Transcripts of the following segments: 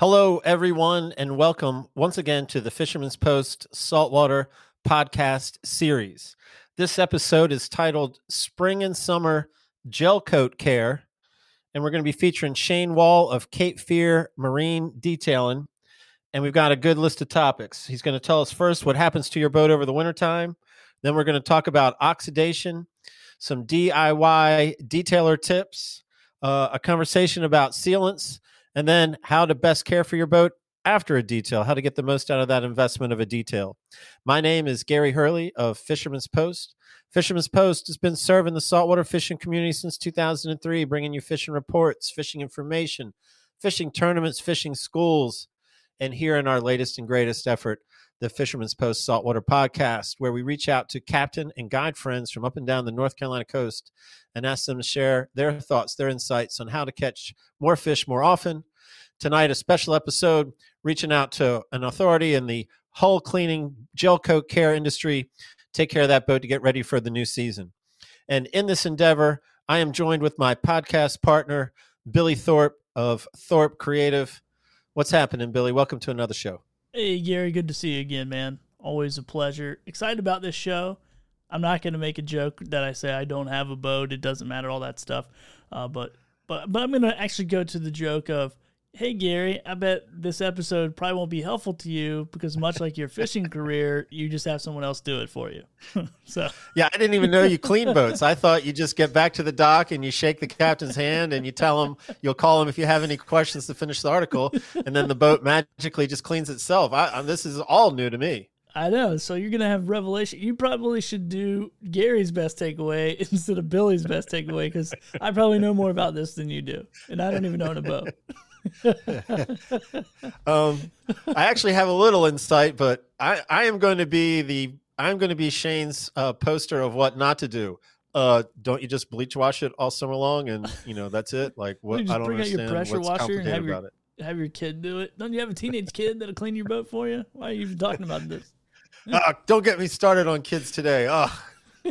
Hello, everyone, and welcome once again to the Fisherman's Post Saltwater Podcast Series. This episode is titled Spring and Summer Gel Coat Care, and we're going to be featuring Shane Wall of Cape Fear Marine Detailing. And we've got a good list of topics. He's going to tell us first what happens to your boat over the wintertime. Then we're going to talk about oxidation, some DIY detailer tips, uh, a conversation about sealants, and then how to best care for your boat after a detail, how to get the most out of that investment of a detail. My name is Gary Hurley of Fisherman's Post. Fisherman's Post has been serving the saltwater fishing community since 2003, bringing you fishing reports, fishing information, fishing tournaments, fishing schools, and here in our latest and greatest effort, the Fisherman's Post Saltwater Podcast, where we reach out to captain and guide friends from up and down the North Carolina coast and ask them to share their thoughts, their insights on how to catch more fish more often. Tonight, a special episode reaching out to an authority in the hull cleaning, gel coat care industry. Take care of that boat to get ready for the new season. And in this endeavor, I am joined with my podcast partner, Billy Thorpe of Thorpe Creative. What's happening, Billy? Welcome to another show. Hey, Gary, good to see you again, man. Always a pleasure. Excited about this show. I'm not going to make a joke that I say I don't have a boat. It doesn't matter, all that stuff. Uh, but but but I'm going to actually go to the joke of, hey, Gary, I bet this episode probably won't be helpful to you because much like your fishing career, you just have someone else do it for you. so Yeah, I didn't even know you clean boats. I thought you just get back to the dock and you shake the captain's hand and you tell him you'll call him if you have any questions to finish the article, and then the boat magically just cleans itself. I, this is all new to me. I know. So you're gonna have revelation. You probably should do Gary's best takeaway instead of Billy's best takeaway because I probably know more about this than you do, and I don't even own a boat. Um, I actually have a little insight, but I, I am going to be the I'm going to be Shane's uh, poster of what not to do. Uh, don't you just bleach wash it all summer long, and you know that's it? Like what? I don't bring out your understand pressure what's washer and have your- about it. Have your kid do it. Don't you have a teenage kid that'll clean your boat for you? Why are you even talking about this? Ah, don't get me started on kids today. Oh,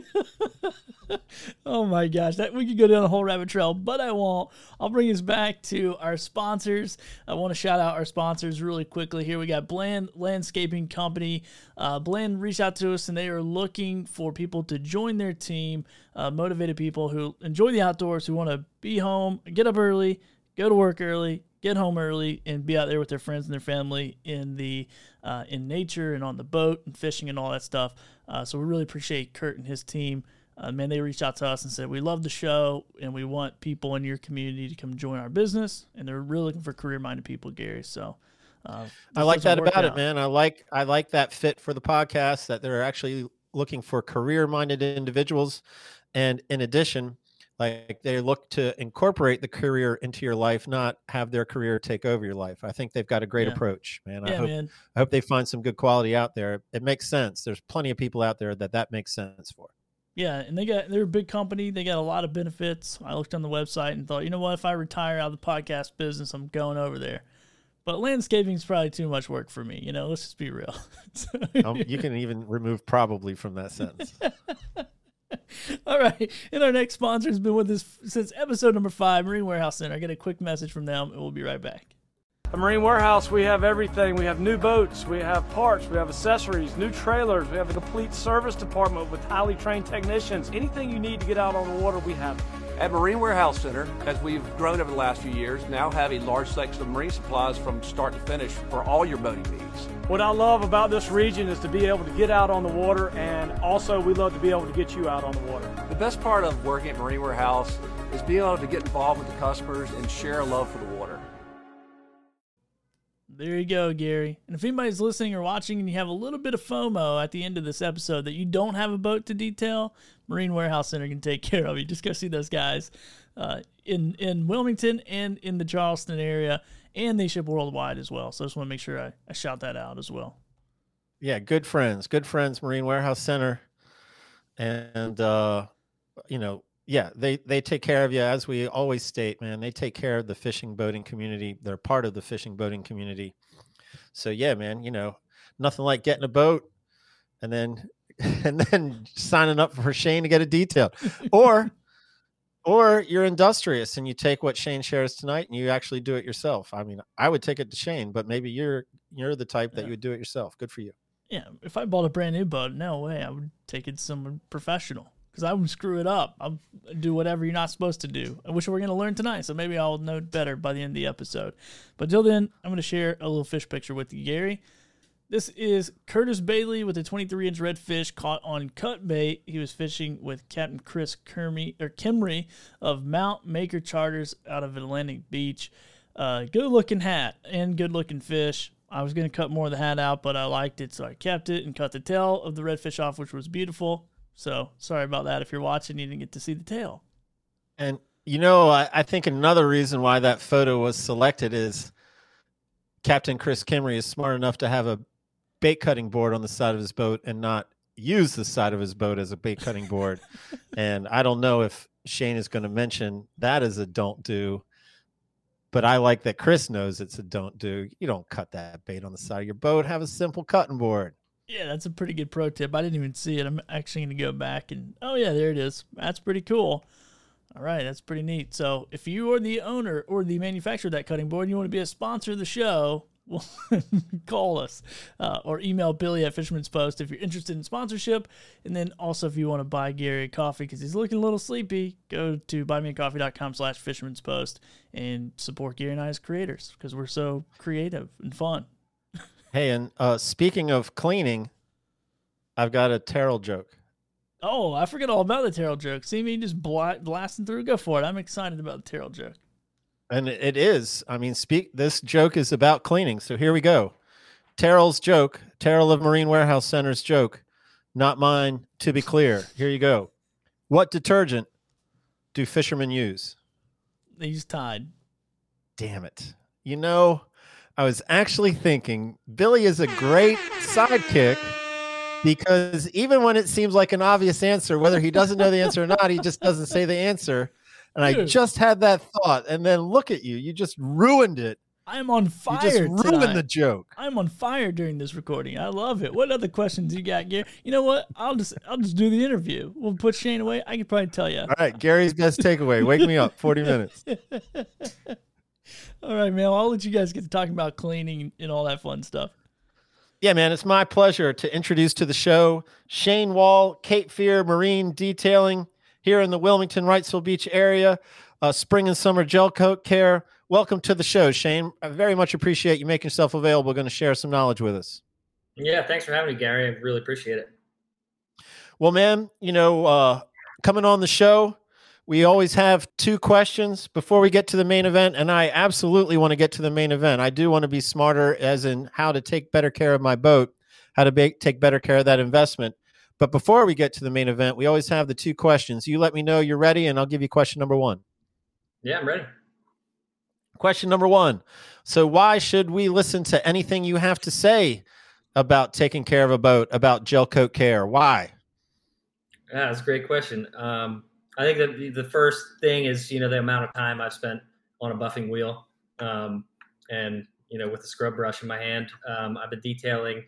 Oh my gosh, that we could go down a whole rabbit trail, but I won't. I'll bring us back to our sponsors. I want to shout out our sponsors really quickly here. We got Bland Landscaping Company. Uh, Bland reached out to us and they are looking for people to join their team, uh, motivated people who enjoy the outdoors, who want to be home, get up early, go to work early, get home early, and be out there with their friends and their family in the uh, in nature and on the boat and fishing and all that stuff. Uh, so we really appreciate Kurt and his team. Uh, man, they reached out to us and said we love the show and we want people in your community to come join our business. And they're really looking for career-minded people, Gary. So uh, I like that about it, man. I like I like that fit for the podcast that they're actually looking for career-minded individuals, and in addition, like they look to incorporate the career into your life, not have their career take over your life. I think they've got a great Yeah. approach, man. I Yeah, hope man. I hope they find some good quality out there. It makes sense. There's plenty of people out there that that makes sense for. Yeah, and they got they're a big company. They got a lot of benefits. I looked on the website and thought, you know what? If I retire out of the podcast business, I'm going over there. But landscaping is probably too much work for me. You know, let's just be real. So- Um, you can even remove probably from that sentence. All right. And our next sponsor has been with us since episode number five, Marine Warehouse Center. I get a quick message from them, and we'll be right back. At Marine Warehouse, we have everything. We have new boats, we have parts, we have accessories, new trailers, we have a complete service department with highly trained technicians. Anything you need to get out on the water, we have. it. At Marine Warehouse Center, as we've grown over the last few years, now have a large selection of marine supplies from start to finish for all your boating needs. What I love about this region is to be able to get out on the water, and also we love to be able to get you out on the water. The best part of working at Marine Warehouse is being able to get involved with the customers and share a love for the water. There you go, Gary. And if anybody's listening or watching and you have a little bit of FOMO at the end of this episode that you don't have a boat to detail, Marine Warehouse Center can take care of you. Just go see those guys uh, in in Wilmington and in the Charleston area, and they ship worldwide as well. So I just want to make sure I, I shout that out as well. yeah, good friends, good friends, Marine Warehouse Center, and uh, you know, yeah, they they take care of you as we always state, man. They take care of the fishing boating community. They're part of the fishing boating community. So yeah, man, you know, nothing like getting a boat and then and then signing up for Shane to get it detailed. Or or you're industrious and you take what Shane shares tonight and you actually do it yourself. I mean, I would take it to Shane, but maybe you're you're the type that Yeah. you would do it yourself. Good for you. Yeah, if I bought a brand new boat, no way, I would take it to someone professional because I would screw it up. I'll do whatever you're not supposed to do, which we're going to learn tonight. So maybe I'll know better by the end of the episode. But till then, I'm going to share a little fish picture with you, Gary. This is Curtis Bailey with a 23 inch redfish caught on cut bait. He was fishing with Captain Chris Kermy or Kimry of Mount Maker Charters out of Atlantic Beach. Uh, good looking hat and good looking fish. I was going to cut more of the hat out, but I liked it, so I kept it and cut the tail of the redfish off, which was beautiful. So sorry about that. If you're watching, you didn't get to see the tail. And you know, I, I think another reason why that photo was selected is Captain Chris Kimry is smart enough to have a bait cutting board on the side of his boat and not use the side of his boat as a bait cutting board. and I don't know if Shane is going to mention that as a don't do, but I like that Chris knows it's a don't do. You don't cut that bait on the side of your boat. Have a simple cutting board. Yeah, that's a pretty good pro tip. I didn't even see it. I'm actually going to go back and oh yeah, there it is. That's pretty cool. All right, that's pretty neat. So if you are the owner or the manufacturer of that cutting board, and you want to be a sponsor of the show, well, call us uh, or email Billy at Fisherman's Post if you're interested in sponsorship. And then also if you want to buy Gary a coffee because he's looking a little sleepy, go to buymeacoffee.com slash Fisherman's Post and support Gary and I as creators because we're so creative and fun. Hey, and uh, speaking of cleaning, I've got a Terrell joke. Oh, I forget all about the Terrell joke. See me just bla- blasting through. Go for it. I'm excited about the Terrell joke. And it is. I mean, speak. This joke is about cleaning. So here we go. Terrell's joke. Terrell of Marine Warehouse Center's joke. Not mine. To be clear, here you go. What detergent do fishermen use? They use Tide. Damn it. You know, I was actually thinking Billy is a great sidekick because even when it seems like an obvious answer, whether he doesn't know the answer or not, he just doesn't say the answer. And I just had that thought, and then look at you. You just ruined it. I'm on fire. You just ruined tonight. the joke. I'm on fire during this recording. I love it. What other questions you got, Gary? You know what? I'll just I'll just do the interview. We'll put Shane away. I can probably tell you. All right, Gary's best takeaway. Wake me up. 40 minutes. All right, man. I'll let you guys get to talking about cleaning and all that fun stuff. Yeah, man, it's my pleasure to introduce to the show Shane Wall, Cape Fear Marine Detailing here in the Wilmington, Wrightsville Beach area. Uh, spring and summer gel coat care. Welcome to the show, Shane. I very much appreciate you making yourself available. Going to share some knowledge with us. Yeah, thanks for having me, Gary. I really appreciate it. Well, man, you know, uh, coming on the show, we always have two questions before we get to the main event, and I absolutely want to get to the main event. I do want to be smarter, as in how to take better care of my boat, how to be, take better care of that investment. But before we get to the main event, we always have the two questions. You let me know you're ready, and I'll give you question number one. Yeah, I'm ready. Question number one. So, why should we listen to anything you have to say about taking care of a boat, about gel coat care? Why? Yeah, that's a great question. Um, I think that the- first thing is you know the amount of time I've spent on a buffing wheel, um, and you know with the scrub brush in my hand. Um, I've been detailing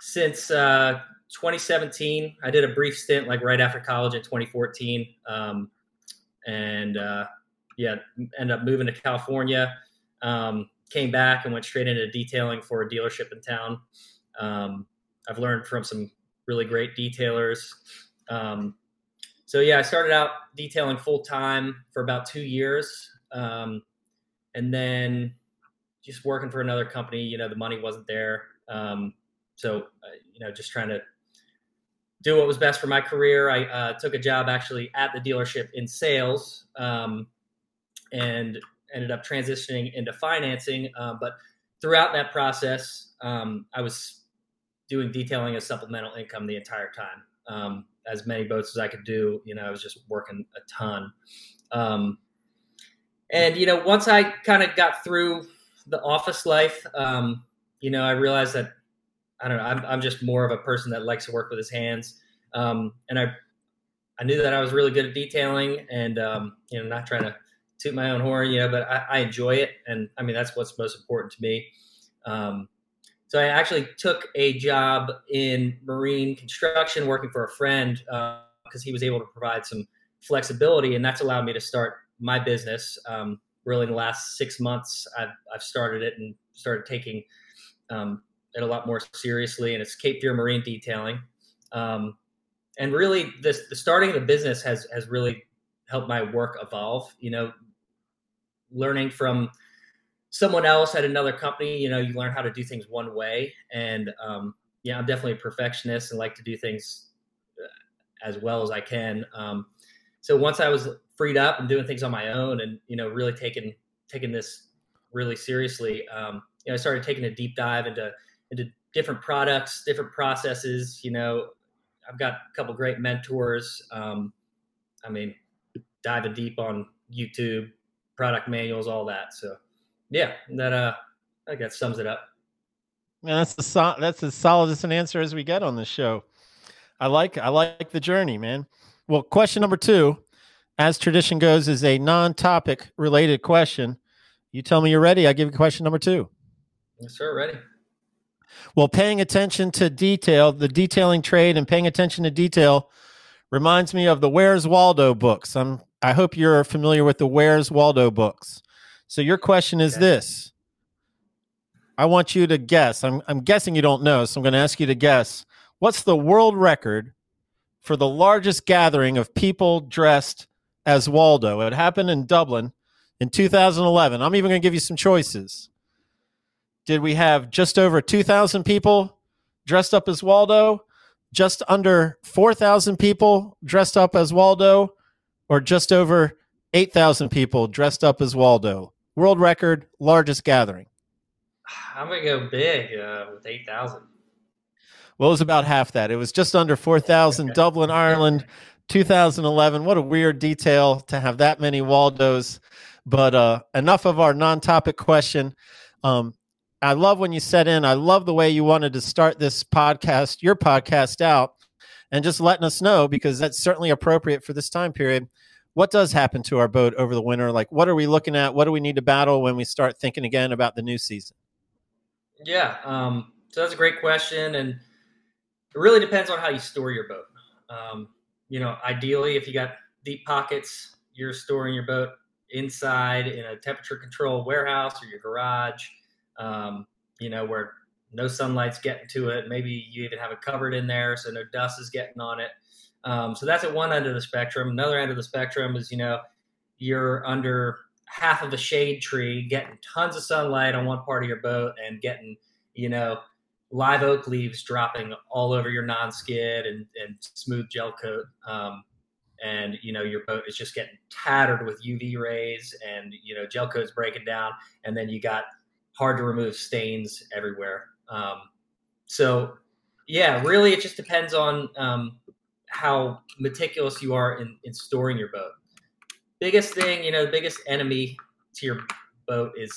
since uh, 2017. I did a brief stint like right after college in 2014, um, and uh, yeah, ended up moving to California. Um, came back and went straight into detailing for a dealership in town. Um, I've learned from some really great detailers. Um, so yeah, I started out detailing full time for about two years, um, and then just working for another company. You know, the money wasn't there, um, so uh, you know, just trying to do what was best for my career. I uh, took a job actually at the dealership in sales, um, and ended up transitioning into financing. Uh, but throughout that process, um, I was doing detailing as supplemental income the entire time. Um, as many boats as I could do, you know, I was just working a ton. Um, and you know, once I kind of got through the office life, um, you know, I realized that I don't know, I'm, I'm just more of a person that likes to work with his hands. Um, and I, I knew that I was really good at detailing and, um, you know, not trying to toot my own horn, you know, but I, I enjoy it. And I mean, that's what's most important to me. Um, so I actually took a job in marine construction, working for a friend because he was able to provide some flexibility, and that's allowed me to start my business. Um, really, in the last six months, I've, I've started it and started taking um, it a lot more seriously, and it's Cape Fear Marine Detailing. Um, and really, this the starting of the business has has really helped my work evolve. You know, learning from someone else at another company, you know, you learn how to do things one way. And um, yeah, I'm definitely a perfectionist and like to do things uh, as well as I can. Um, so once I was freed up and doing things on my own, and you know, really taking taking this really seriously, um, you know, I started taking a deep dive into into different products, different processes. You know, I've got a couple great mentors. Um, I mean, diving deep on YouTube, product manuals, all that. So yeah, that uh, I think that sums it up. Man, that's the so- that's as solid as an answer as we get on this show. I like I like the journey, man. Well, question number two, as tradition goes, is a non-topic related question. You tell me you're ready. I give you question number two. Yes, sir. Ready. Well, paying attention to detail, the detailing trade, and paying attention to detail reminds me of the Where's Waldo books. I'm I hope you're familiar with the Where's Waldo books. So your question is this. I want you to guess. I'm I'm guessing you don't know, so I'm going to ask you to guess. What's the world record for the largest gathering of people dressed as Waldo? It happened in Dublin in 2011. I'm even going to give you some choices. Did we have just over 2,000 people dressed up as Waldo? Just under 4,000 people dressed up as Waldo? Or just over 8,000 people dressed up as Waldo? World record, largest gathering. I'm gonna go big uh, with eight thousand. Well, it was about half that. It was just under 4,000, Dublin, Ireland, 2011. What a weird detail to have that many Waldos. But uh, enough of our non topic question. Um, I love when you set in. I love the way you wanted to start this podcast, your podcast out, and just letting us know because that's certainly appropriate for this time period. What does happen to our boat over the winter? Like, what are we looking at? What do we need to battle when we start thinking again about the new season? Yeah. Um, so that's a great question, and it really depends on how you store your boat. Um, you know, ideally, if you got deep pockets, you're storing your boat inside in a temperature controlled warehouse or your garage. Um, you know, where no sunlight's getting to it. Maybe you even have it covered in there, so no dust is getting on it. Um, so that's at one end of the spectrum. Another end of the spectrum is, you know, you're under half of a shade tree, getting tons of sunlight on one part of your boat, and getting, you know, live oak leaves dropping all over your non-skid and, and smooth gel coat. Um, and you know your boat is just getting tattered with UV rays, and you know gel coat's breaking down, and then you got hard to remove stains everywhere. Um, so, yeah, really, it just depends on um, how meticulous you are in, in storing your boat. Biggest thing, you know, the biggest enemy to your boat is,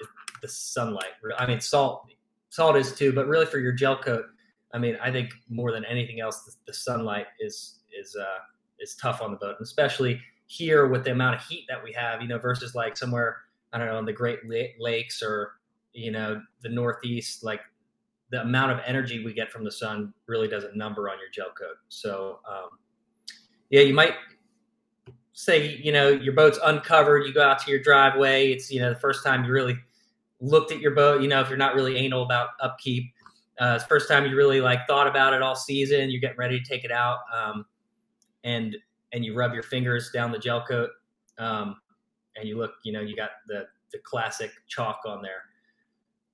is the sunlight. I mean, salt, salt is too, but really for your gel coat, I mean, I think more than anything else, the, the sunlight is is uh, is tough on the boat, and especially here with the amount of heat that we have, you know, versus like somewhere I don't know in the Great Lakes or you know the Northeast, like the amount of energy we get from the sun really doesn't number on your gel coat. So um, yeah, you might say you know your boat's uncovered. You go out to your driveway. It's you know the first time you really looked at your boat. You know if you're not really anal about upkeep, uh, it's first time you really like thought about it all season. You're getting ready to take it out, um, and and you rub your fingers down the gel coat, um, and you look. You know you got the the classic chalk on there.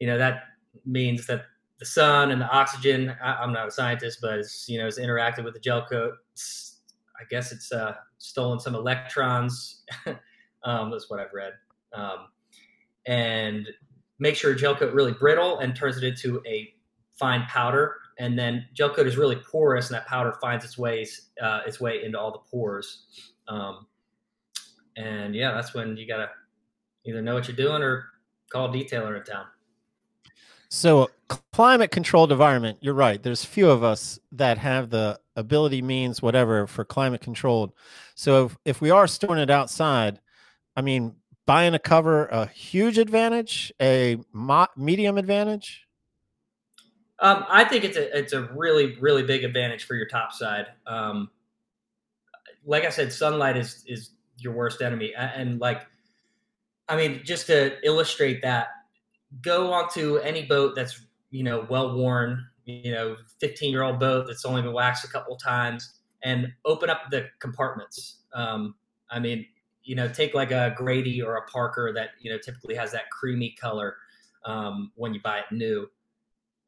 You know that means that the sun and the oxygen. I, I'm not a scientist, but it's you know it's interacted with the gel coat. It's, I guess it's uh, stolen some electrons. um, that's what I've read. Um, and make sure gel coat really brittle and turns it into a fine powder. And then gel coat is really porous, and that powder finds its ways uh, its way into all the pores. Um, and yeah, that's when you gotta either know what you're doing or call a detailer in town. So, climate controlled environment, you're right. There's few of us that have the ability, means, whatever for climate controlled. So, if, if we are storing it outside, I mean, buying a cover a huge advantage, a mo- medium advantage? Um, I think it's a it's a really really big advantage for your top side. Um, like I said, sunlight is is your worst enemy, and like, I mean, just to illustrate that, go onto any boat that's you know well worn, you know, fifteen year old boat that's only been waxed a couple times, and open up the compartments. Um, I mean, you know, take like a Grady or a Parker that you know typically has that creamy color um, when you buy it new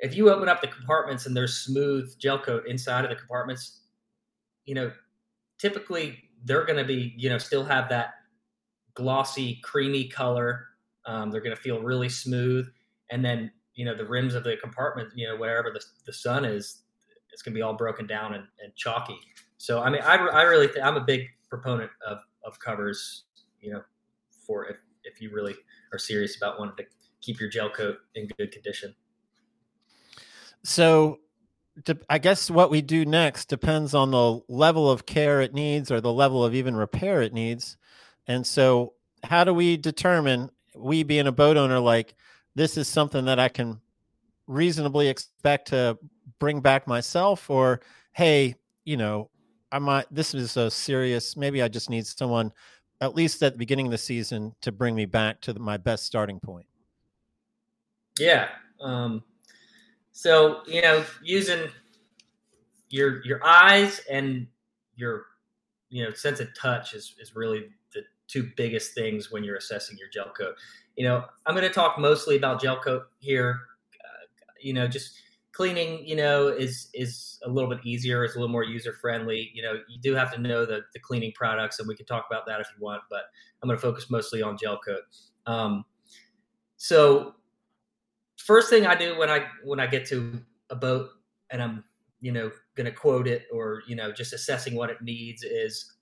if you open up the compartments and there's smooth gel coat inside of the compartments, you know, typically they're going to be, you know, still have that glossy, creamy color. Um, they're going to feel really smooth. And then, you know, the rims of the compartment, you know, wherever the, the sun is, it's going to be all broken down and, and chalky. So, I mean, I, I really, I'm a big proponent of, of covers, you know, for if, if you really are serious about wanting to keep your gel coat in good condition. So, de- I guess what we do next depends on the level of care it needs or the level of even repair it needs. And so, how do we determine, we being a boat owner, like this is something that I can reasonably expect to bring back myself, or hey, you know, I might, this is a serious, maybe I just need someone at least at the beginning of the season to bring me back to the, my best starting point. Yeah. Um, so you know, using your your eyes and your you know sense of touch is is really two biggest things when you're assessing your gel coat. You know, I'm going to talk mostly about gel coat here. Uh, you know, just cleaning. You know, is is a little bit easier. It's a little more user friendly. You know, you do have to know the the cleaning products, and we can talk about that if you want. But I'm going to focus mostly on gel coat. Um, so first thing I do when I when I get to a boat and I'm you know going to quote it or you know just assessing what it needs is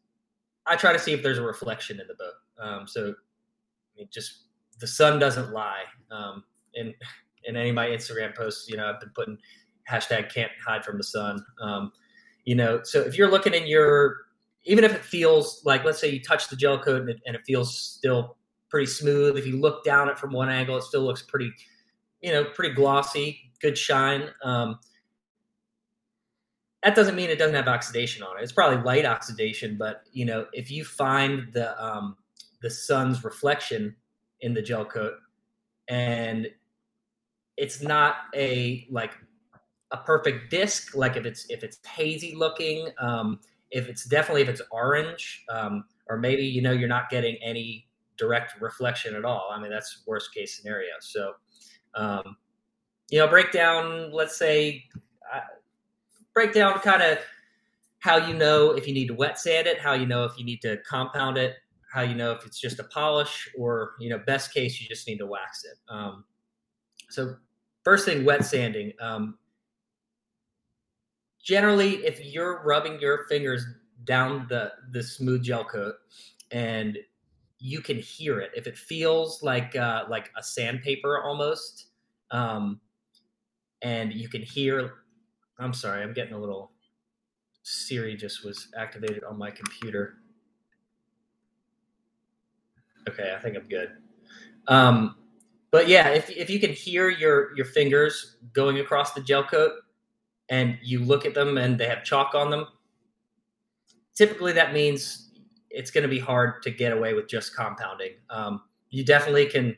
I try to see if there's a reflection in the boat. Um, so I mean, just the sun doesn't lie. Um, in in any of my Instagram posts, you know, I've been putting hashtag can't hide from the sun. Um, you know, so if you're looking in your even if it feels like let's say you touch the gel coat and it, and it feels still pretty smooth if you look down it from one angle it still looks pretty you know, pretty glossy, good shine. Um, that doesn't mean it doesn't have oxidation on it. It's probably light oxidation, but you know, if you find the um, the sun's reflection in the gel coat, and it's not a like a perfect disc, like if it's if it's hazy looking, um, if it's definitely if it's orange, um, or maybe you know you're not getting any direct reflection at all. I mean, that's worst case scenario. So um, you know, break down, let's say, break down kind of how you know if you need to wet sand it, how you know if you need to compound it, how you know if it's just a polish, or you know, best case you just need to wax it. Um, so, first thing, wet sanding. Um, generally, if you're rubbing your fingers down the the smooth gel coat and you can hear it if it feels like uh, like a sandpaper almost um, and you can hear i'm sorry i'm getting a little siri just was activated on my computer okay i think i'm good um, but yeah if, if you can hear your your fingers going across the gel coat and you look at them and they have chalk on them typically that means it's going to be hard to get away with just compounding. Um, you definitely can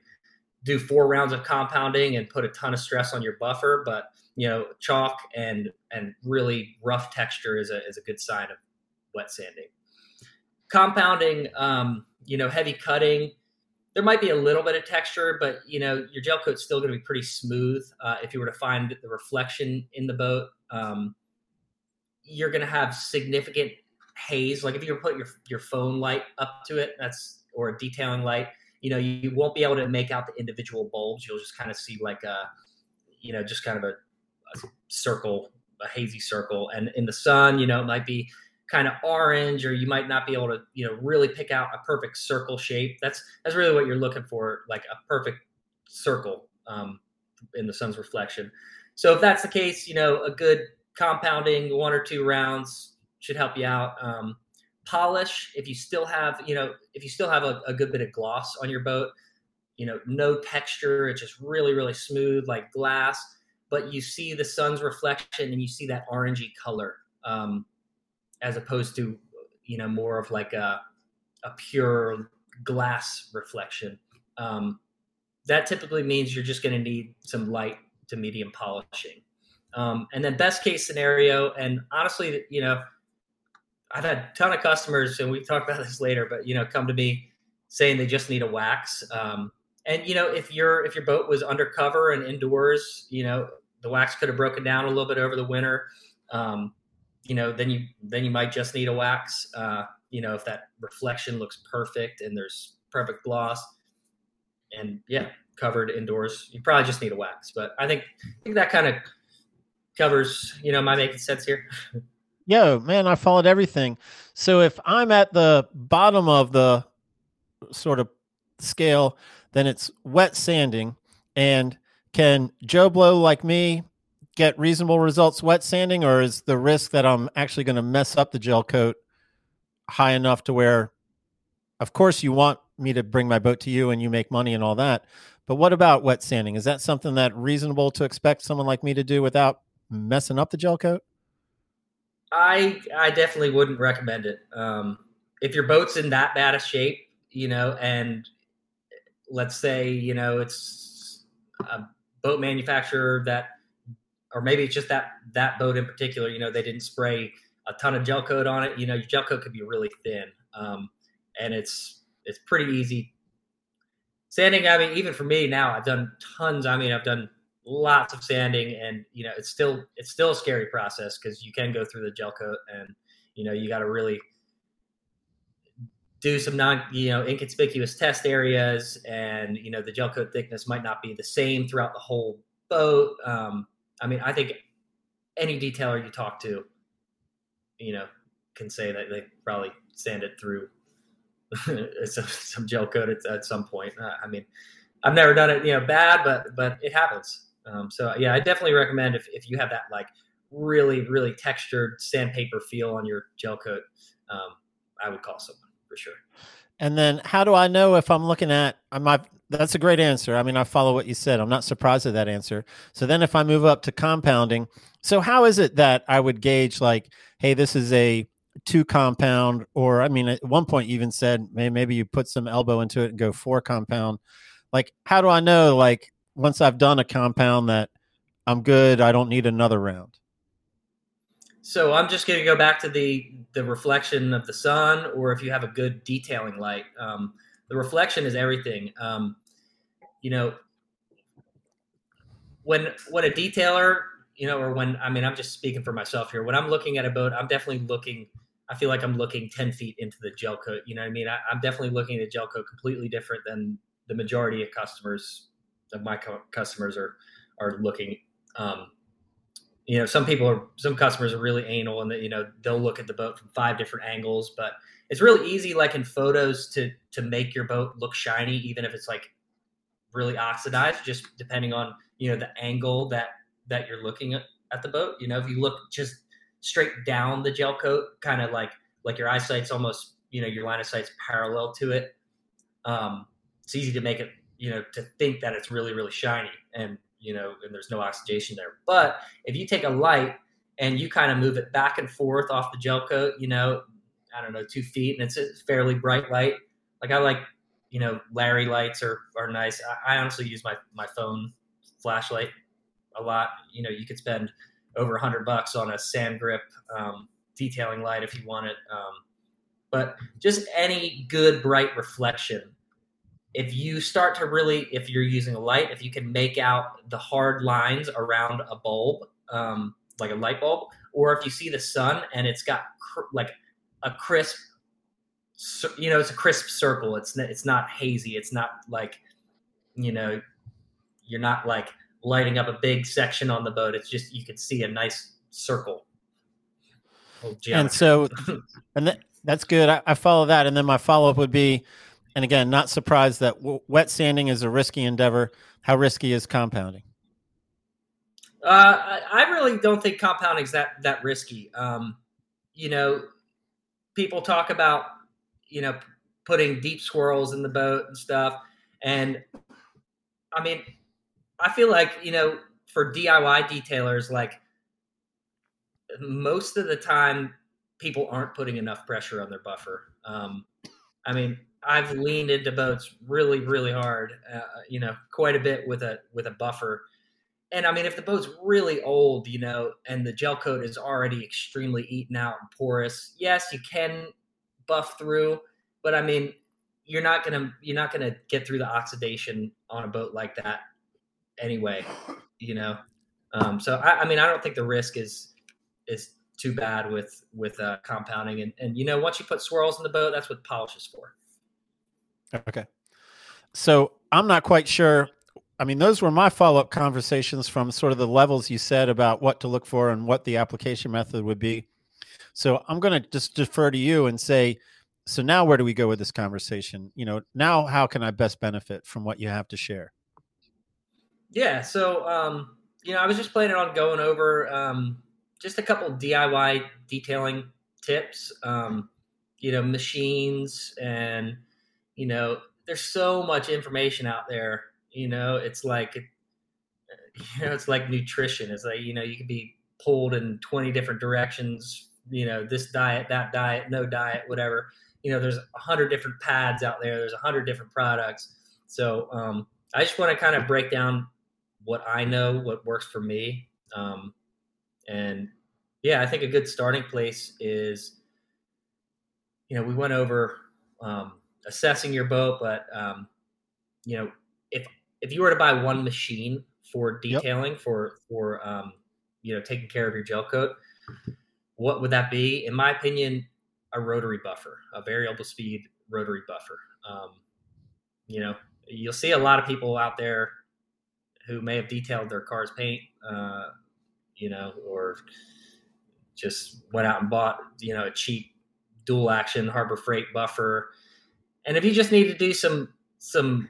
do four rounds of compounding and put a ton of stress on your buffer, but you know, chalk and and really rough texture is a is a good sign of wet sanding. Compounding, um, you know, heavy cutting, there might be a little bit of texture, but you know, your gel coat's still going to be pretty smooth. Uh, if you were to find the reflection in the boat, um, you're going to have significant haze. Like if you were put your your phone light up to it, that's or a detailing light, you know, you, won't be able to make out the individual bulbs. You'll just kind of see like a, you know, just kind of a, a circle, a hazy circle. And in the sun, you know, it might be kind of orange, or you might not be able to, you know, really pick out a perfect circle shape. That's that's really what you're looking for, like a perfect circle um, in the sun's reflection. So if that's the case, you know, a good compounding one or two rounds should help you out. Um, polish if you still have you know if you still have a, a, good bit of gloss on your boat you know no texture it's just really really smooth like glass but you see the sun's reflection and you see that orangey color, um, as opposed to you know more of like a a pure glass reflection. Um, that typically means you're just going to need some light to medium polishing. Um, and then best case scenario, and honestly, you know, I've had a ton of customers, and we talk about this later, but you know, come to me saying they just need a wax. Um, and you know, if your if your boat was undercover and indoors, you know, the wax could have broken down a little bit over the winter. Um, you know, then you then you might just need a wax. Uh, you know, if that reflection looks perfect and there's perfect gloss, and yeah, covered indoors, you probably just need a wax. But I think I think that kind of covers. You know, am I making sense here? Yo, man, I followed everything. So if I'm at the bottom of the sort of scale, then it's wet sanding. And can Joe Blow like me get reasonable results wet sanding, or is the risk that I'm actually going to mess up the gel coat high enough to where, of course, you want me to bring my boat to you and you make money and all that. But what about wet sanding? Is that something that reasonable to expect someone like me to do without messing up the gel coat? I I definitely wouldn't recommend it. Um, if your boat's in that bad a shape, you know, and let's say you know it's a boat manufacturer that, or maybe it's just that that boat in particular, you know, they didn't spray a ton of gel coat on it. You know, your gel coat could be really thin, um, and it's it's pretty easy. Sanding, I mean, even for me now, I've done tons. I mean, I've done lots of sanding and you know it's still it's still a scary process because you can go through the gel coat and you know you got to really do some non you know inconspicuous test areas and you know the gel coat thickness might not be the same throughout the whole boat um, i mean i think any detailer you talk to you know can say that they probably sand it through some, some gel coat at, at some point uh, i mean I've never done it, you know, bad, but but it happens. Um, so yeah, I definitely recommend if, if you have that like really really textured sandpaper feel on your gel coat, um, I would call someone for sure. And then how do I know if I'm looking at I'm not that's a great answer. I mean, I follow what you said. I'm not surprised at that answer. So then if I move up to compounding, so how is it that I would gauge like, hey, this is a two compound, or I mean, at one point you even said maybe, maybe you put some elbow into it and go four compound. Like, how do I know like once I've done a compound that I'm good, I don't need another round? So I'm just going to go back to the the reflection of the sun, or if you have a good detailing light. Um, the reflection is everything. Um, you know, when when a detailer, you know, or when I mean, I'm just speaking for myself here. When I'm looking at a boat, I'm definitely looking. I feel like I'm looking ten feet into the gel coat. You know what I mean? I, I'm definitely looking at gel coat completely different than the majority of customers of my co- customers are are looking. Um, you know, some people are some customers are really anal, and that you know they'll look at the boat from five different angles. But it's really easy, like in photos, to to make your boat look shiny, even if it's like really oxidized, just depending on you know the angle that that you're looking at, at the boat. You know, if you look just straight down the gel coat, kind of like like your eyesight's almost you know your line of sight's parallel to it. Um, it's easy to make it you know to think that it's really really shiny and you know and there's no oxidation there. But if you take a light and you kind of move it back and forth off the gel coat you know i don't know two feet and it's a fairly bright light. Like i like you know larry lights are are nice. I, I honestly use my my phone flashlight a lot. You know you could spend over a hundred bucks on a Scangrip um, detailing light if you want it um, but just any good bright reflection if you start to really if you're using a light if you can make out the hard lines around a bulb um, like a light bulb or if you see the sun and it's got cr- like a crisp you know it's a crisp circle. It's n- it's not hazy. It's not like you know you're not like lighting up a big section on the boat. It's just you can see a nice circle. Oh, And so, and that, that's good. I, I follow that. And then my follow up would be, and again, not surprised that w- wet sanding is a risky endeavor. How risky is compounding? Uh, I really don't think compounding is that that risky. Um, you know, people talk about you know putting deep swirls in the boat and stuff, and I mean, I feel like you know for DIY detailers, like most of the time, people aren't putting enough pressure on their buffer. Um, I mean, I've leaned into boats really, really hard, uh, you know, quite a bit with a with a buffer. And I mean, if the boat's really old, you know, and the gel coat is already extremely eaten out and porous, yes, you can buff through, but I mean, you're not gonna you're not gonna get through the oxidation on a boat like that anyway, you know. Um, so I, I mean, I don't think the risk is is too bad with with uh, compounding, and and you know, once you put swirls in the boat, that's what polish is for. Okay. So I'm not quite sure. I mean, those were my follow up conversations from sort of the levels you said about what to look for and what the application method would be. So I'm going to just defer to you and say, so now where do we go with this conversation? You know, now how can I best benefit from what you have to share? Yeah. So, um, you know, I was just planning on going over um, just a couple DIY detailing tips. Um, you know, machines and you know, there's so much information out there. You know, it's like you know, it's like nutrition. It's like you know, you could be pulled in 20 different directions. You know, this diet, that diet, no diet, whatever. You know, there's a hundred different pads out there. There's a hundred different products. So um, I just want to kind of break down what I know, what works for me. Um, and yeah, I think a good starting place is, you know, we went over um, assessing your boat, but um, you know, if if you were to buy one machine for detailing yep. for for um, you know taking care of your gel coat, what would that be? In my opinion, a rotary buffer, a variable speed rotary buffer. Um, you know, you'll see a lot of people out there who may have detailed their car's paint, uh, you know, or just went out and bought, you know, a cheap dual action Harbor Freight buffer. And if you just need to do some some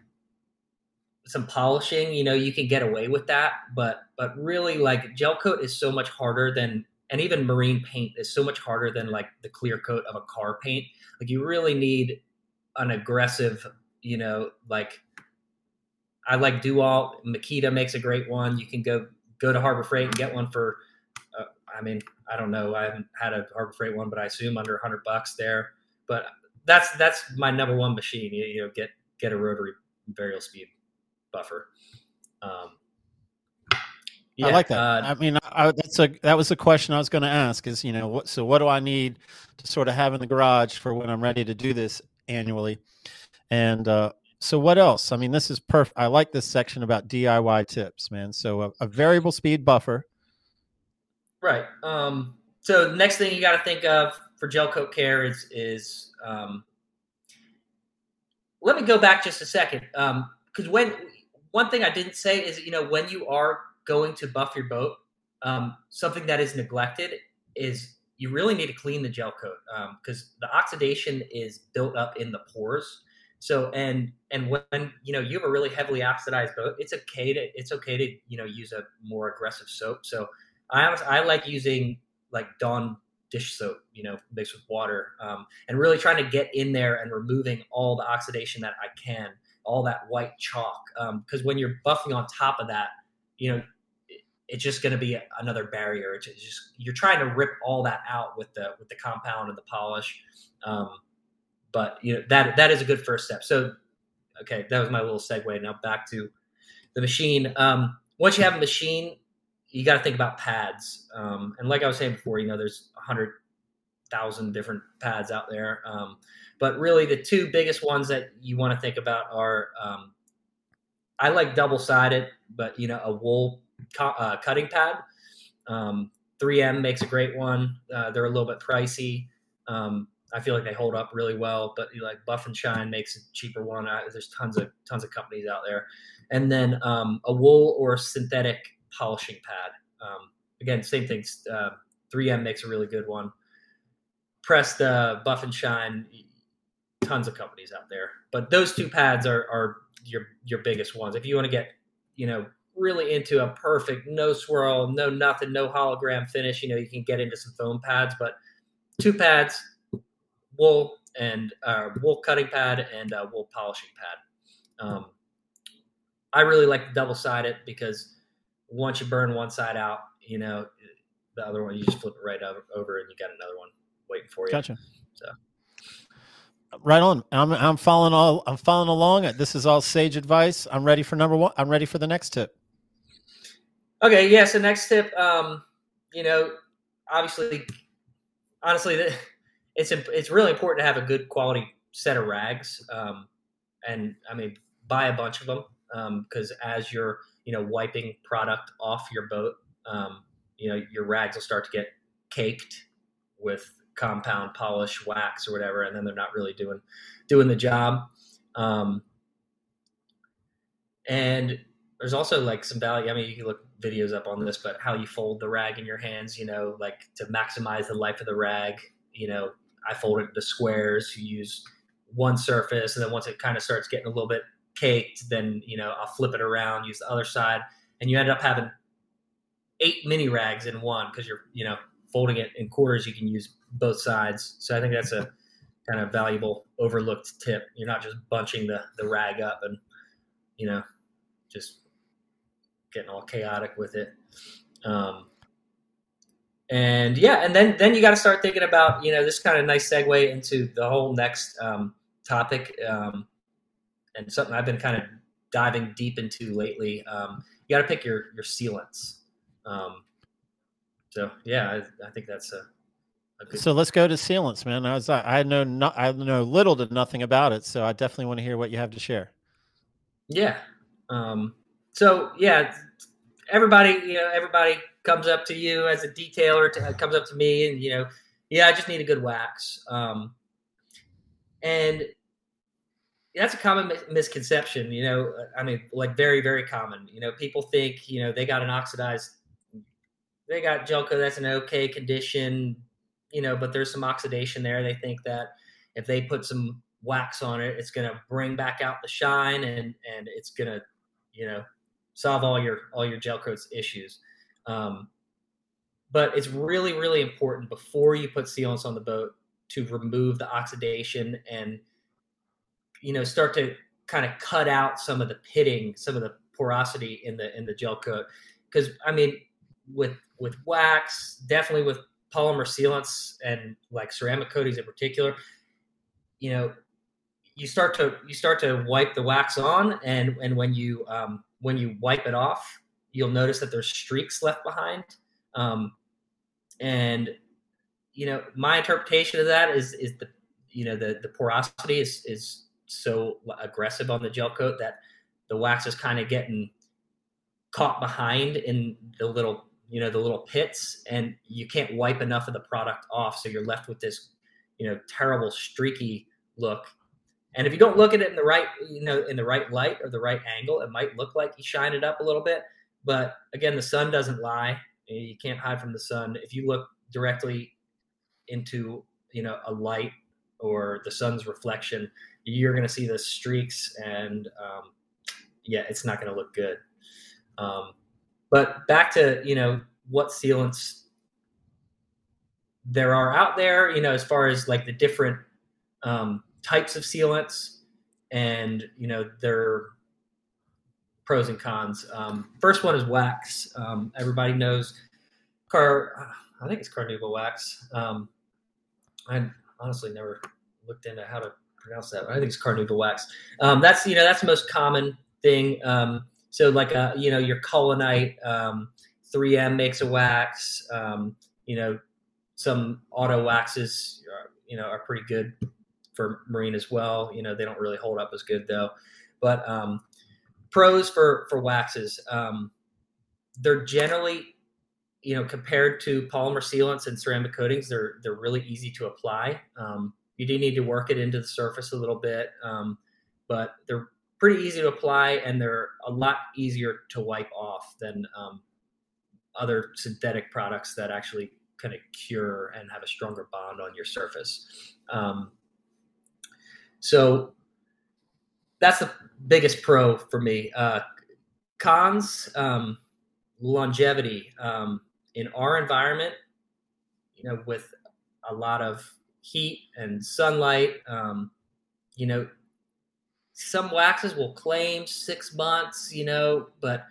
some polishing, you know, you can get away with that. But but really, like gel coat is so much harder than, and even marine paint is so much harder than like the clear coat of a car paint. Like you really need an aggressive, you know, like I like DeWalt. Makita makes a great one. You can go go to Harbor Freight and get one for. Uh, I mean, I don't know. I haven't had a Harbor Freight one, but I assume under hundred bucks there. But that's that's my number one machine. You, you know, get get a rotary variable speed buffer. Um, yeah, I like that. Uh, I mean, I, that's a that was the question I was going to ask. Is you know what? So what do I need to sort of have in the garage for when I'm ready to do this annually? And uh, so what else? I mean, this is perfect. I like this section about DIY tips, man. So a, a variable speed buffer. Right. Um, so next thing you got to think of for gel coat care is is um, let me go back just a second because um, when one thing I didn't say is you know when you are going to buff your boat, um, something that is neglected is you really need to clean the gel coat because um, the oxidation is built up in the pores so and and when you know you have a really heavily oxidized boat, it's okay to it's okay to you know use a more aggressive soap. So I I like using like Dawn dish soap, you know, mixed with water, um, and really trying to get in there and removing all the oxidation that I can, all that white chalk. Because um, when you're buffing on top of that, you know, it, it's just going to be another barrier. It's just you're trying to rip all that out with the with the compound and the polish. Um, but you know that that is a good first step. So, okay, that was my little segue. Now back to the machine. Um, once you have a machine, you got to think about pads. Um, and like I was saying before, you know, there's a hundred thousand different pads out there. Um, but really, the two biggest ones that you want to think about are um, I like double sided, but you know, a wool co- uh, cutting pad. 3M um, makes a great one. Uh, they're a little bit pricey. Um, I feel like they hold up really well. But like Buff and Shine makes a cheaper one. I, there's tons of tons of companies out there, and then um, a wool or synthetic polishing pad. Um, again, same thing. Uh, 3M makes a really good one. Presta uh, Buff and Shine, tons of companies out there. But those two pads are are your your biggest ones. If you want to get you know really into a perfect no swirl, no nothing, no hologram finish, you know you can get into some foam pads, but two pads wool and uh, wool cutting pad and uh, wool polishing pad. Um, I really like the double sided because once you burn one side out, you know, the other one you just flip it right over, and you got another one waiting for you. Gotcha. So. Right on. I'm I'm following all. I'm following along. This is all sage advice. I'm ready for number one. I'm ready for the next tip. Okay, yeah. So next tip, um, you know, obviously, honestly, it's it's really important to have a good quality set of rags, um, and I mean, buy a bunch of them because as you're you know wiping product off your boat, um, you know your rags will start to get caked with compound polish, wax, or whatever, and then they're not really doing doing the job. Um, and there's also like some value. I mean, you can look videos up on this, but how you fold the rag in your hands, you know, like to maximize the life of the rag. You know, I fold it into squares. You use one surface, and then once it kind of starts getting a little bit caked, then you know I'll flip it around, use the other side, and you end up having eight mini rags in one because you're you know folding it in quarters. You can use both sides. So I think that's a kind of valuable overlooked tip. You're not just bunching the the rag up and you know just getting all chaotic with it. Um, and yeah, and then then you got to start thinking about you know this kind of nice segue into the whole next um, topic um, and something I've been kind of diving deep into lately. Um, you got to pick your your sealants. Um, so yeah, I, I think that's a, a good. So let's go to sealants, man. I was I know not I know little to nothing about it, so I definitely want to hear what you have to share. Yeah. Um, so yeah, everybody, you know, everybody comes up to you as a detailer, to, comes up to me, and you know, yeah, I just need a good wax. Um, and that's a common mis- misconception, you know. I mean, like very, very common. You know, people think, you know, they got an oxidized, they got gel coat that's an okay condition, you know, but there's some oxidation there. They think that if they put some wax on it, it's going to bring back out the shine and and it's going to, you know, solve all your all your gel coats issues. Um, but it's really really important before you put sealants on the boat to remove the oxidation and you know start to kind of cut out some of the pitting, some of the porosity in the in the gel coat. Because I mean, with with wax, definitely with polymer sealants and like ceramic coatings in particular, you know, you start to you start to wipe the wax on, and and when you um, when you wipe it off, you'll notice that there's streaks left behind. Um, and you know, my interpretation of that is is the you know the the porosity is is so aggressive on the gel coat that the wax is kind of getting caught behind in the little you know the little pits and you can't wipe enough of the product off so you're left with this you know terrible streaky look. And if you don't look at it in the right you know in the right light or the right angle it might look like you shine it up a little bit but again the sun doesn't lie. You can't hide from the sun. If you look directly into you know a light or the sun's reflection you're going to see the streaks and um, yeah it's not going to look good. Um, but back to you know what sealants there are out there you know as far as like the different um, types of sealants and you know their pros and cons. Um, first one is wax. Um, everybody knows car i think it's carnauba wax. Um, i honestly never looked into how to pronounce that i think it's carnauba wax. Um, that's you know that's the most common thing. Um, so like a you know your Collinite um, 3m makes a wax. Um, you know some auto waxes are, you know are pretty good for marine as well. You know they don't really hold up as good though. But um, pros for for waxes um, they're generally you know compared to polymer sealants and ceramic coatings they're they're really easy to apply. Um, you do need to work it into the surface a little bit um, but they're pretty easy to apply and they're a lot easier to wipe off than um, other synthetic products that actually kind of cure and have a stronger bond on your surface. Um, so that's the biggest pro for me. Uh, cons, um, longevity um, in our environment, you know, with a lot of heat and sunlight, um, you know, some waxes will claim six months, you know, but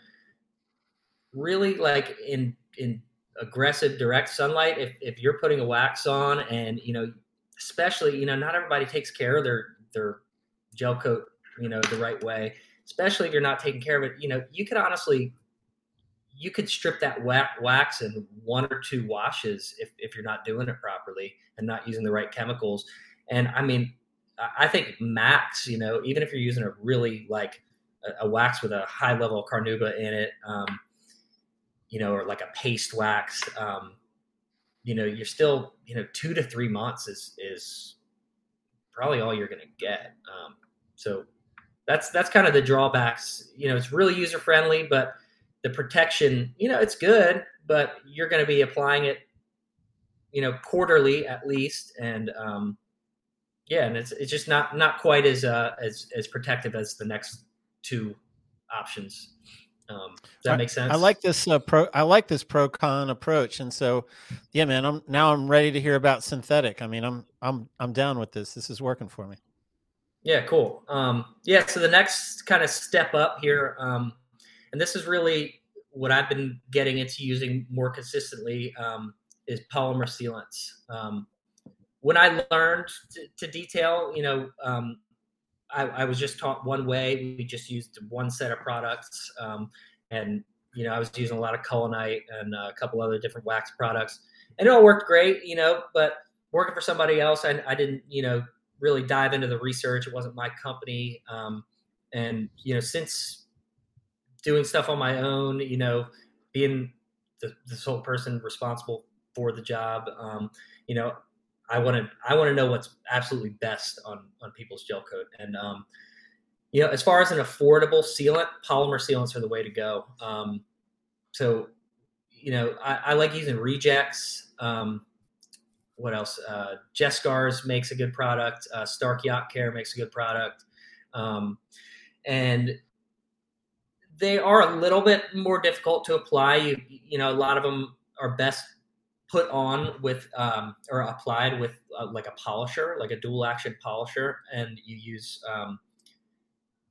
really like in in aggressive direct sunlight, if if you're putting a wax on, and you know, especially you know, not everybody takes care of their their gel coat, you know, the right way. Especially if you're not taking care of it, you know, you could honestly you could strip that wax in one or two washes if, if you're not doing it properly and not using the right chemicals. And I mean, I think max, you know, even if you're using a really like a, a wax with a high level of carnauba in it, um, you know, or like a paste wax, um, you know, you're still, you know, two to three months is is probably all you're going to get. Um, so that's that's kind of the drawbacks. You know, it's really user friendly, but the protection, you know, it's good, but you're going to be applying it, you know, quarterly at least, and um, yeah, and it's it's just not not quite as uh, as as protective as the next two options. Um, does that I, make sense? I like this uh, pro. I like this pro con approach, and so, yeah, man. I'm now I'm ready to hear about synthetic. I mean, I'm I'm I'm down with this. This is working for me. Yeah, cool. Um, yeah, so the next kind of step up here, um, and this is really what I've been getting into using more consistently um, is polymer sealants. Um, when I learned to, to detail, you know, um, I, I, was just taught one way. We just used one set of products, um, and you know, I was using a lot of Collinite and a couple other different wax products, and it all worked great, you know. But working for somebody else, I, I didn't, you know, really dive into the research. It wasn't my company, um, and you know, since doing stuff on my own, you know, being the, the sole person responsible for the job, um, you know, I want to I want to know what's absolutely best on on people's gel coat. And um, you know, as far as an affordable sealant, polymer sealants are the way to go. Um, so, you know, I, I like using Rejex. Um, what else? Uh, Jescars makes a good product. Uh, Starke Yacht Care makes a good product. Um, and they are a little bit more difficult to apply. You, you know, a lot of them are best put on with um, or applied with uh, like a polisher, like a dual action polisher, and you use um,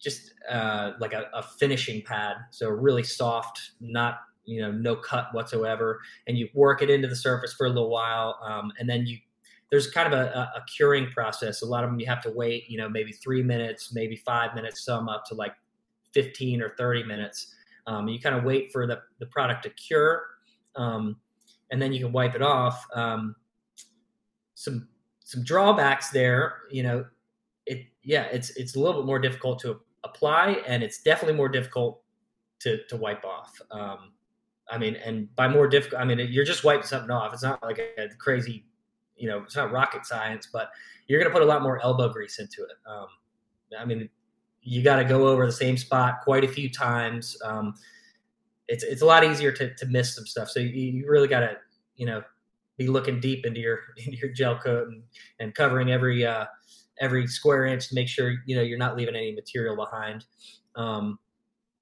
just uh, like a, a, finishing pad, so really soft, not you know no cut whatsoever, and you work it into the surface for a little while, um, and then you there's kind of a, a, curing process. A lot of them you have to wait, you know, maybe three minutes, maybe five minutes, some up to like 15 or 30 minutes. Um, you kind of wait for the, the product to cure. Um, and then you can wipe it off. Um, some some drawbacks there, you know, it yeah, it's it's a little bit more difficult to apply, and it's definitely more difficult to to wipe off. Um, I mean, and by more difficult, I mean you're just wiping something off. It's not like a, crazy, you know, it's not rocket science, but you're going to put a lot more elbow grease into it. Um, I mean, you got to go over the same spot quite a few times. Um, it's it's a lot easier to, to miss some stuff. So you, you really got to you know be looking deep into your into your gel coat and, and covering every uh, every square inch to make sure you know you're not leaving any material behind. Um,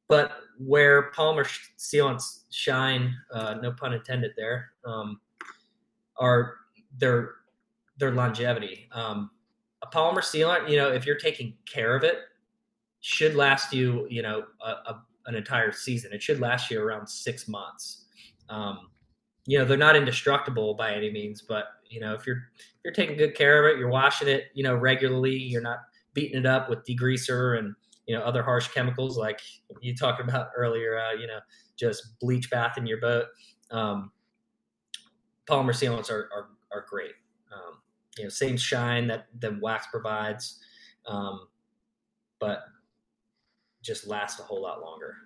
but where polymer sealants shine, uh, no pun intended there, um, are their their longevity. Um, a polymer sealant, you know, if you're taking care of it, should last you, you know, a, a an entire season. It should last you around six months. Um, you know, they're not indestructible by any means, but you know, if you're if you're taking good care of it, you're washing it, you know, regularly, you're not beating it up with degreaser and you know other harsh chemicals like you talked about earlier. Uh, you know, just bleach bath in your boat. Um, polymer sealants are are, are great. Um, you know, same shine that the wax provides, um, but just last a whole lot longer.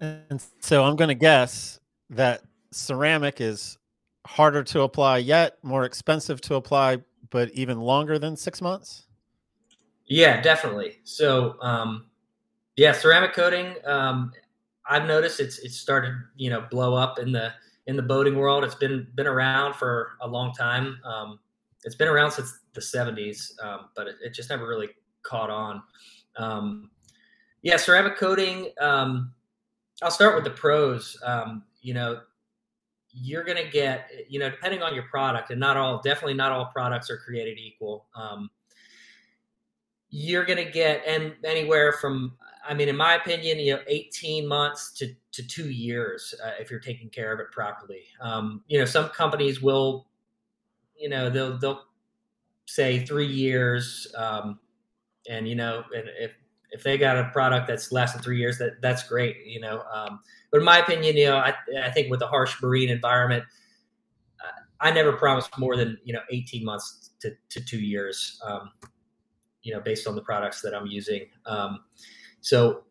And so I'm going to guess that ceramic is harder to apply yet, more expensive to apply, but even longer than six months. Yeah, definitely. So, um, yeah, ceramic coating. Um, I've noticed it's it's started you know blow up in the in the boating world. It's been been around for a long time. Um, it's been around since the 70s, um, but it, it, just never really caught on. Um, yeah, ceramic coating. Um, I'll start with the pros. Um, you know, you're going to get, you know, depending on your product, and not all, definitely not all products are created equal. Um, you're going to get and anywhere from I mean, in my opinion, you know, 18 months to, to two years uh, if you're taking care of it properly. Um, you know, some companies will, you know, they'll they'll say three years, um, and you know, and if if they got a product that's than three years, that that's great. You know, um, but in my opinion, you know, I I think with the harsh marine environment, uh, I never promised more than you know 18 months to to two years. Um, you know, based on the products that I'm using. Um, so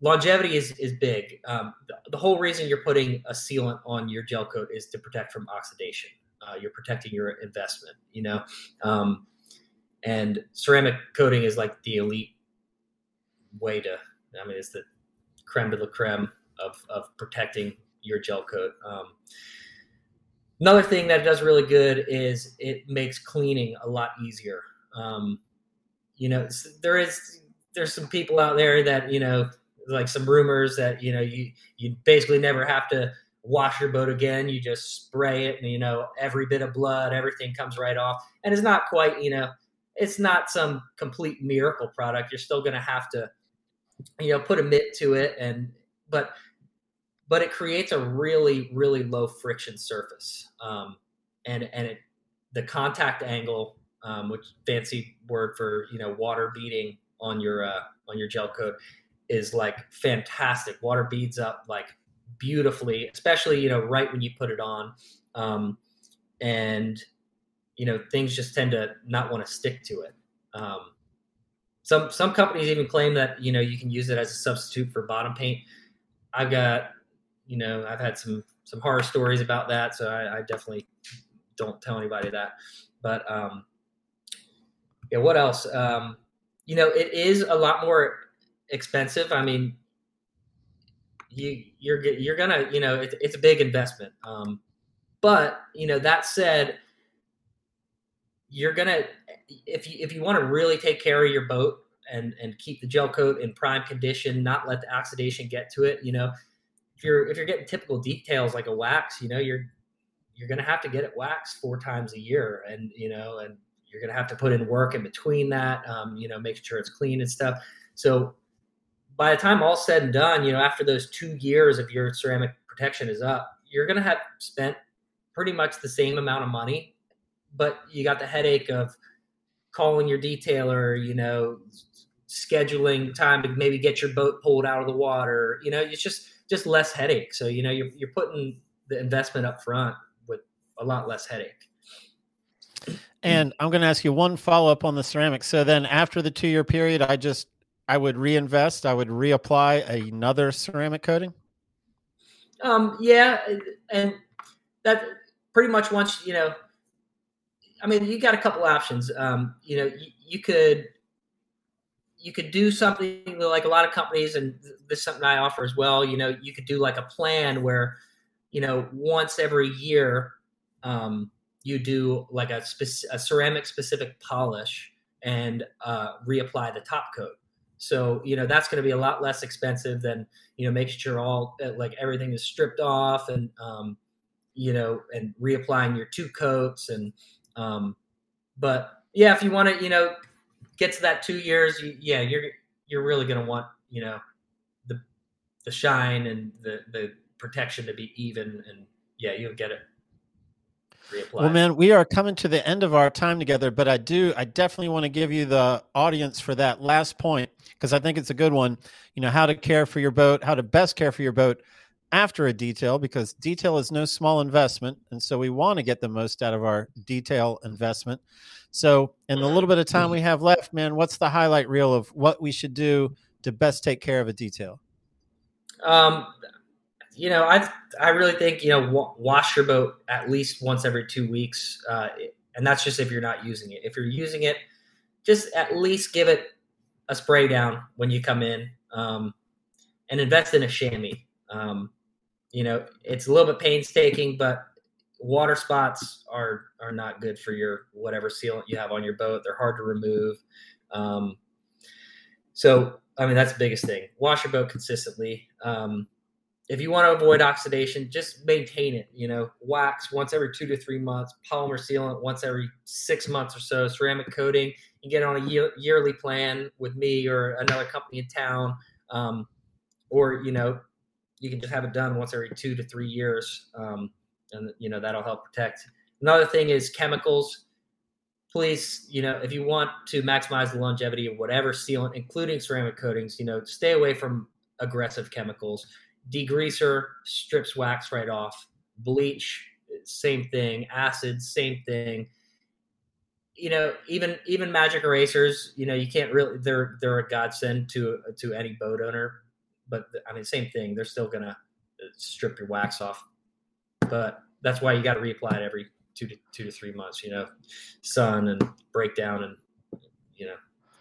longevity is is big. Um, the, the, whole reason you're putting a sealant on your gel coat is to protect from oxidation. Uh, you're protecting your investment. You know, um, and ceramic coating is like the elite way to. I mean, it's the creme de la creme of of protecting your gel coat. Um, another thing that does really good is it makes cleaning a lot easier. Um, you know, there is there's some people out there that you know like some rumors that you know you you basically never have to wash your boat again you just spray it and you know every bit of blood everything comes right off and it's not quite you know it's not some complete miracle product you're still going to have to you know put a mitt to it and but but it creates a really really low friction surface um, and and it the contact angle um, which fancy word for you know water beading on your uh, on your gel coat is like fantastic. Water beads up like beautifully, especially you know right when you put it on, um, and you know things just tend to not want to stick to it. Um, some some companies even claim that you know you can use it as a substitute for bottom paint. I've got you know I've had some some horror stories about that, so I, I definitely don't tell anybody that. But um, yeah, what else? Um, you know, it is a lot more expensive. I mean, you you're you're gonna you know it, it's a big investment. Um, but you know that said, you're gonna if you if you want to really take care of your boat and and keep the gel coat in prime condition, not let the oxidation get to it. You know, if you're if you're getting typical details like a wax, you know, you're you're gonna have to get it waxed four times a year, and you know, and you're to have to put in work in between that, um, you know, making sure it's clean and stuff. So by the time all said and done, you know, after those two years of your ceramic protection is up, you're to have spent pretty much the same amount of money, but you got the headache of calling your detailer, you know, scheduling time to maybe get your boat pulled out of the water. You know, it's just just less headache. So you know, you're you're putting the investment up front with a lot less headache. And I'm going to ask you one follow up on the ceramic. So then, after the two year period, I just I would reinvest. I would reapply another ceramic coating. Um, yeah, and that pretty much once you know. I mean, you got a couple options. Um, you know, you, you could you could do something like a lot of companies, and this is something I offer as well. You know, you could do like a plan where, you know, once every year, um, you do like a, a ceramic specific polish and uh, reapply the top coat. So you know that's going to be a lot less expensive than you know making sure all uh, like everything is stripped off and um, you know and reapplying your two coats and um, but yeah, if you want to you know get to that two years, you, yeah, you're you're really going to want you know the the shine and the the protection to be even and yeah, you'll get it reapply. Well, man, we are coming to the end of our time together, but I do, I definitely want to give you the audience for that last point because I think it's a good one. You know, how to care for your boat, how to best care for your boat after a detail because detail is no small investment. And so we want to get the most out of our detail investment. So, in the little bit of time we have left, man, what's the highlight reel of what we should do to best take care of a detail? Um, you know, I I really think you know w- wash your boat at least once every two weeks, uh, and that's just if you're not using it. If you're using it, just at least give it a spray down when you come in, um, and invest in a chamois. Um, you know, it's a little bit painstaking, but water spots are are not good for your whatever sealant you have on your boat. They're hard to remove. Um, so, I mean, that's the biggest thing. Wash your boat consistently. Um, if you want to avoid oxidation, just maintain it. You know, wax once every two to three months, polymer sealant once every six months or so, ceramic coating. You get on a year, yearly plan with me or another company in town, um, or you know, you can just have it done once every two to three years, um, and you know that'll help protect. Another thing is chemicals. Please, you know, if you want to maximize the longevity of whatever sealant, including ceramic coatings, you know, stay away from aggressive chemicals. Degreaser strips wax right off. Bleach same thing. Acid same thing. You know even even magic erasers you know you can't really they're they're a godsend to to any boat owner but i mean same thing they're still gonna strip your wax off but that's why you got to reapply it every two to two to three months you know sun and breakdown and you know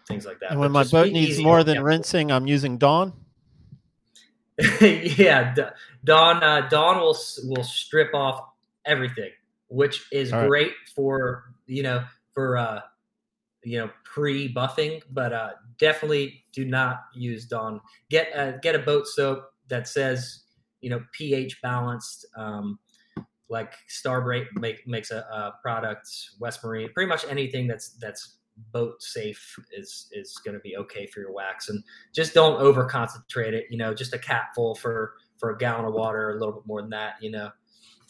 things like that And when But my boat needs easy more than chemicals. rinsing, I'm using Dawn. yeah, D- Dawn. Uh, Dawn will will strip off everything, which is right. great for you know for uh, you know pre buffing, but uh, definitely do not use Dawn. Get uh, get a boat soap that says you know pH balanced. Um, like Star brite make, makes a, a product, West Marine, pretty much anything that's that's boat safe is is going to be okay for your wax and just don't over concentrate it you know just a capful for for a gallon of water a little bit more than that you know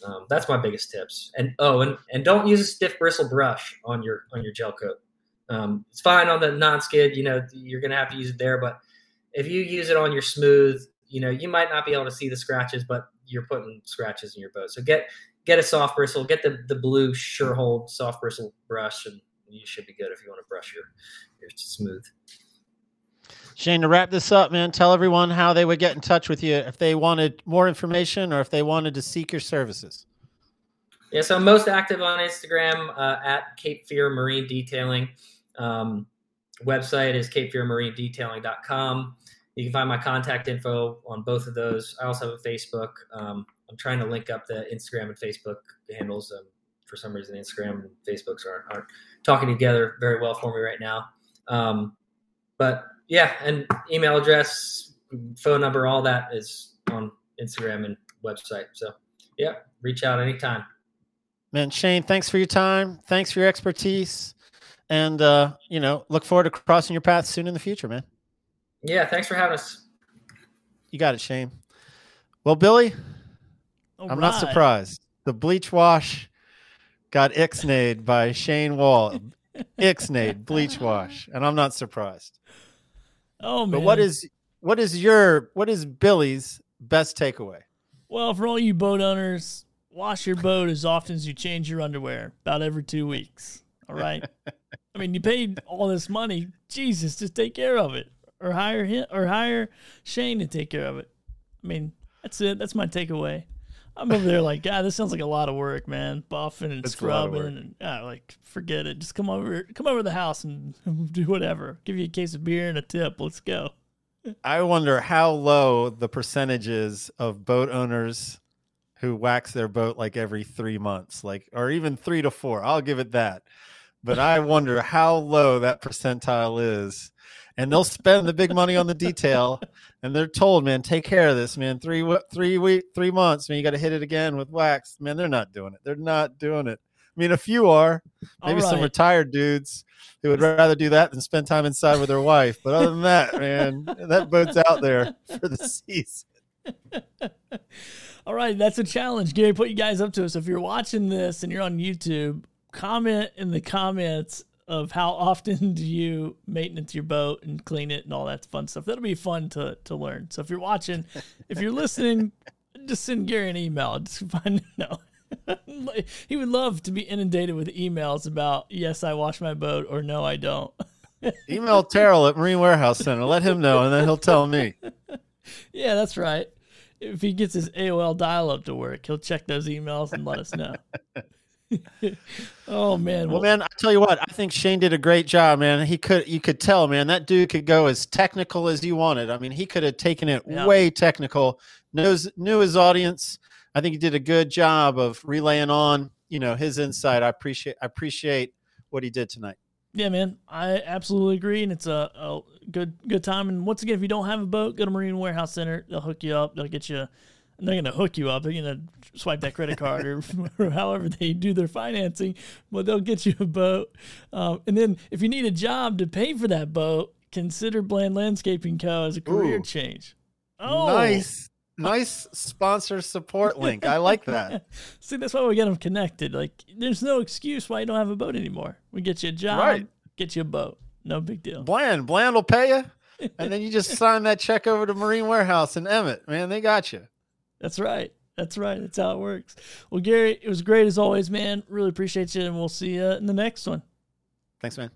um, that's my biggest tips and oh and and don't use a stiff bristle brush on your on your gel coat um, it's fine on the non-skid you know you're gonna have to use it there but if you use it on your smooth you know you might not be able to see the scratches but you're putting scratches in your boat so get get a soft bristle get the the blue Shurhold soft bristle brush and you should be good if you want to brush your your smooth Shane, to wrap this up, man, tell everyone how they would get in touch with you if they wanted more information or if they wanted to seek your services. Yeah, so I'm most active on Instagram uh, at Cape Fear Marine Detailing. Um, website is capefearmarinedetailing.com. You can find my contact info on both of those. I also have a Facebook. Um, I'm trying to link up the Instagram and Facebook handles. Um, for some reason, Instagram and Facebooks aren't, aren't talking together very well for me right now. Um, but yeah, and email address, phone number, all that is on Instagram and website. So yeah, reach out anytime. Man, Shane, thanks for your time. Thanks for your expertise. And, uh, you know, look forward to crossing your path soon in the future, man. Yeah, thanks for having us. You got it, Shane. Well, Billy, All I'm not surprised. The bleach wash got ixnayed by Shane Wall. ixnayed bleach wash, and I'm not surprised. Oh man. But what is what is your what is Billy's best takeaway? Well, for all you boat owners, wash your boat as often as you change your underwear, about every two weeks. All right. I mean, you paid all this money. Jesus, just take care of it, or hire him, or hire Shane to take care of it. I mean, that's it. That's my takeaway. I'm over there like, God, this sounds like a lot of work, man. Buffing and It's a lot of scrubbing, and ah, like, forget it. Just come over, come over to the house and do whatever. Give you a case of beer and a tip. Let's go. I wonder how low the percentages of boat owners who wax their boat like every three months, like or even three to four. I'll give it that. But I wonder how low that percentile is. And they'll spend the big money on the detail, and they're told, "Man, take care of this, man. Three three week three months, man. You got to hit it again with wax, man. They're not doing it. They're not doing it. I mean, a few are, maybe All some retired dudes who would rather do that than spend time inside with their wife. But other than that, man, that boat's out there for the season. All right, that's a challenge. Gary put you guys up to it. So if you're watching this and you're on YouTube, comment in the comments of how often do you maintenance your boat and clean it and all that fun stuff. That'll be fun to to learn. So if you're watching, if you're listening, just send Gary an email. Just find no. he would love to be inundated with emails about yes, I wash my boat or no, I don't. Email Terrell at Marine Warehouse Center. Let him know, and then he'll tell me. Yeah, that's right. If he gets his AOL dial up to work, he'll check those emails and let us know. oh man. Well, man, I tell you what, I think Shane did a great job, man. He could, you could tell, man, that dude could go as technical as you wanted. I mean, he could have taken it Yeah. way technical. Knows, knew his audience. I think he did a good job of relaying on, you know, his insight. I appreciate, I appreciate what he did tonight. Yeah, man, I absolutely agree, and it's a, a good good time. And once again, if you don't have a boat, go to Marine Warehouse Center. They'll hook you up. They'll get you And they're gonna hook you up. They're gonna swipe that credit card or, or however they do their financing, but they'll get you a boat. Um, and then if you need a job to pay for that boat, consider Bland Landscaping Co. as a career Ooh. change. Oh, Nice, nice sponsor support link. I like that. See, that's why we get them connected. Like, there's no excuse why you don't have a boat anymore. We get you a job, Right. get you a boat. No big deal. Bland, Bland will pay you, and then you just sign that check over to Marine Warehouse and Emmett. Man, they got you. That's right. That's right. That's how it works. Well, Gary, it was great as always, man. Really appreciate you, and we'll see you in the next one. Thanks, man.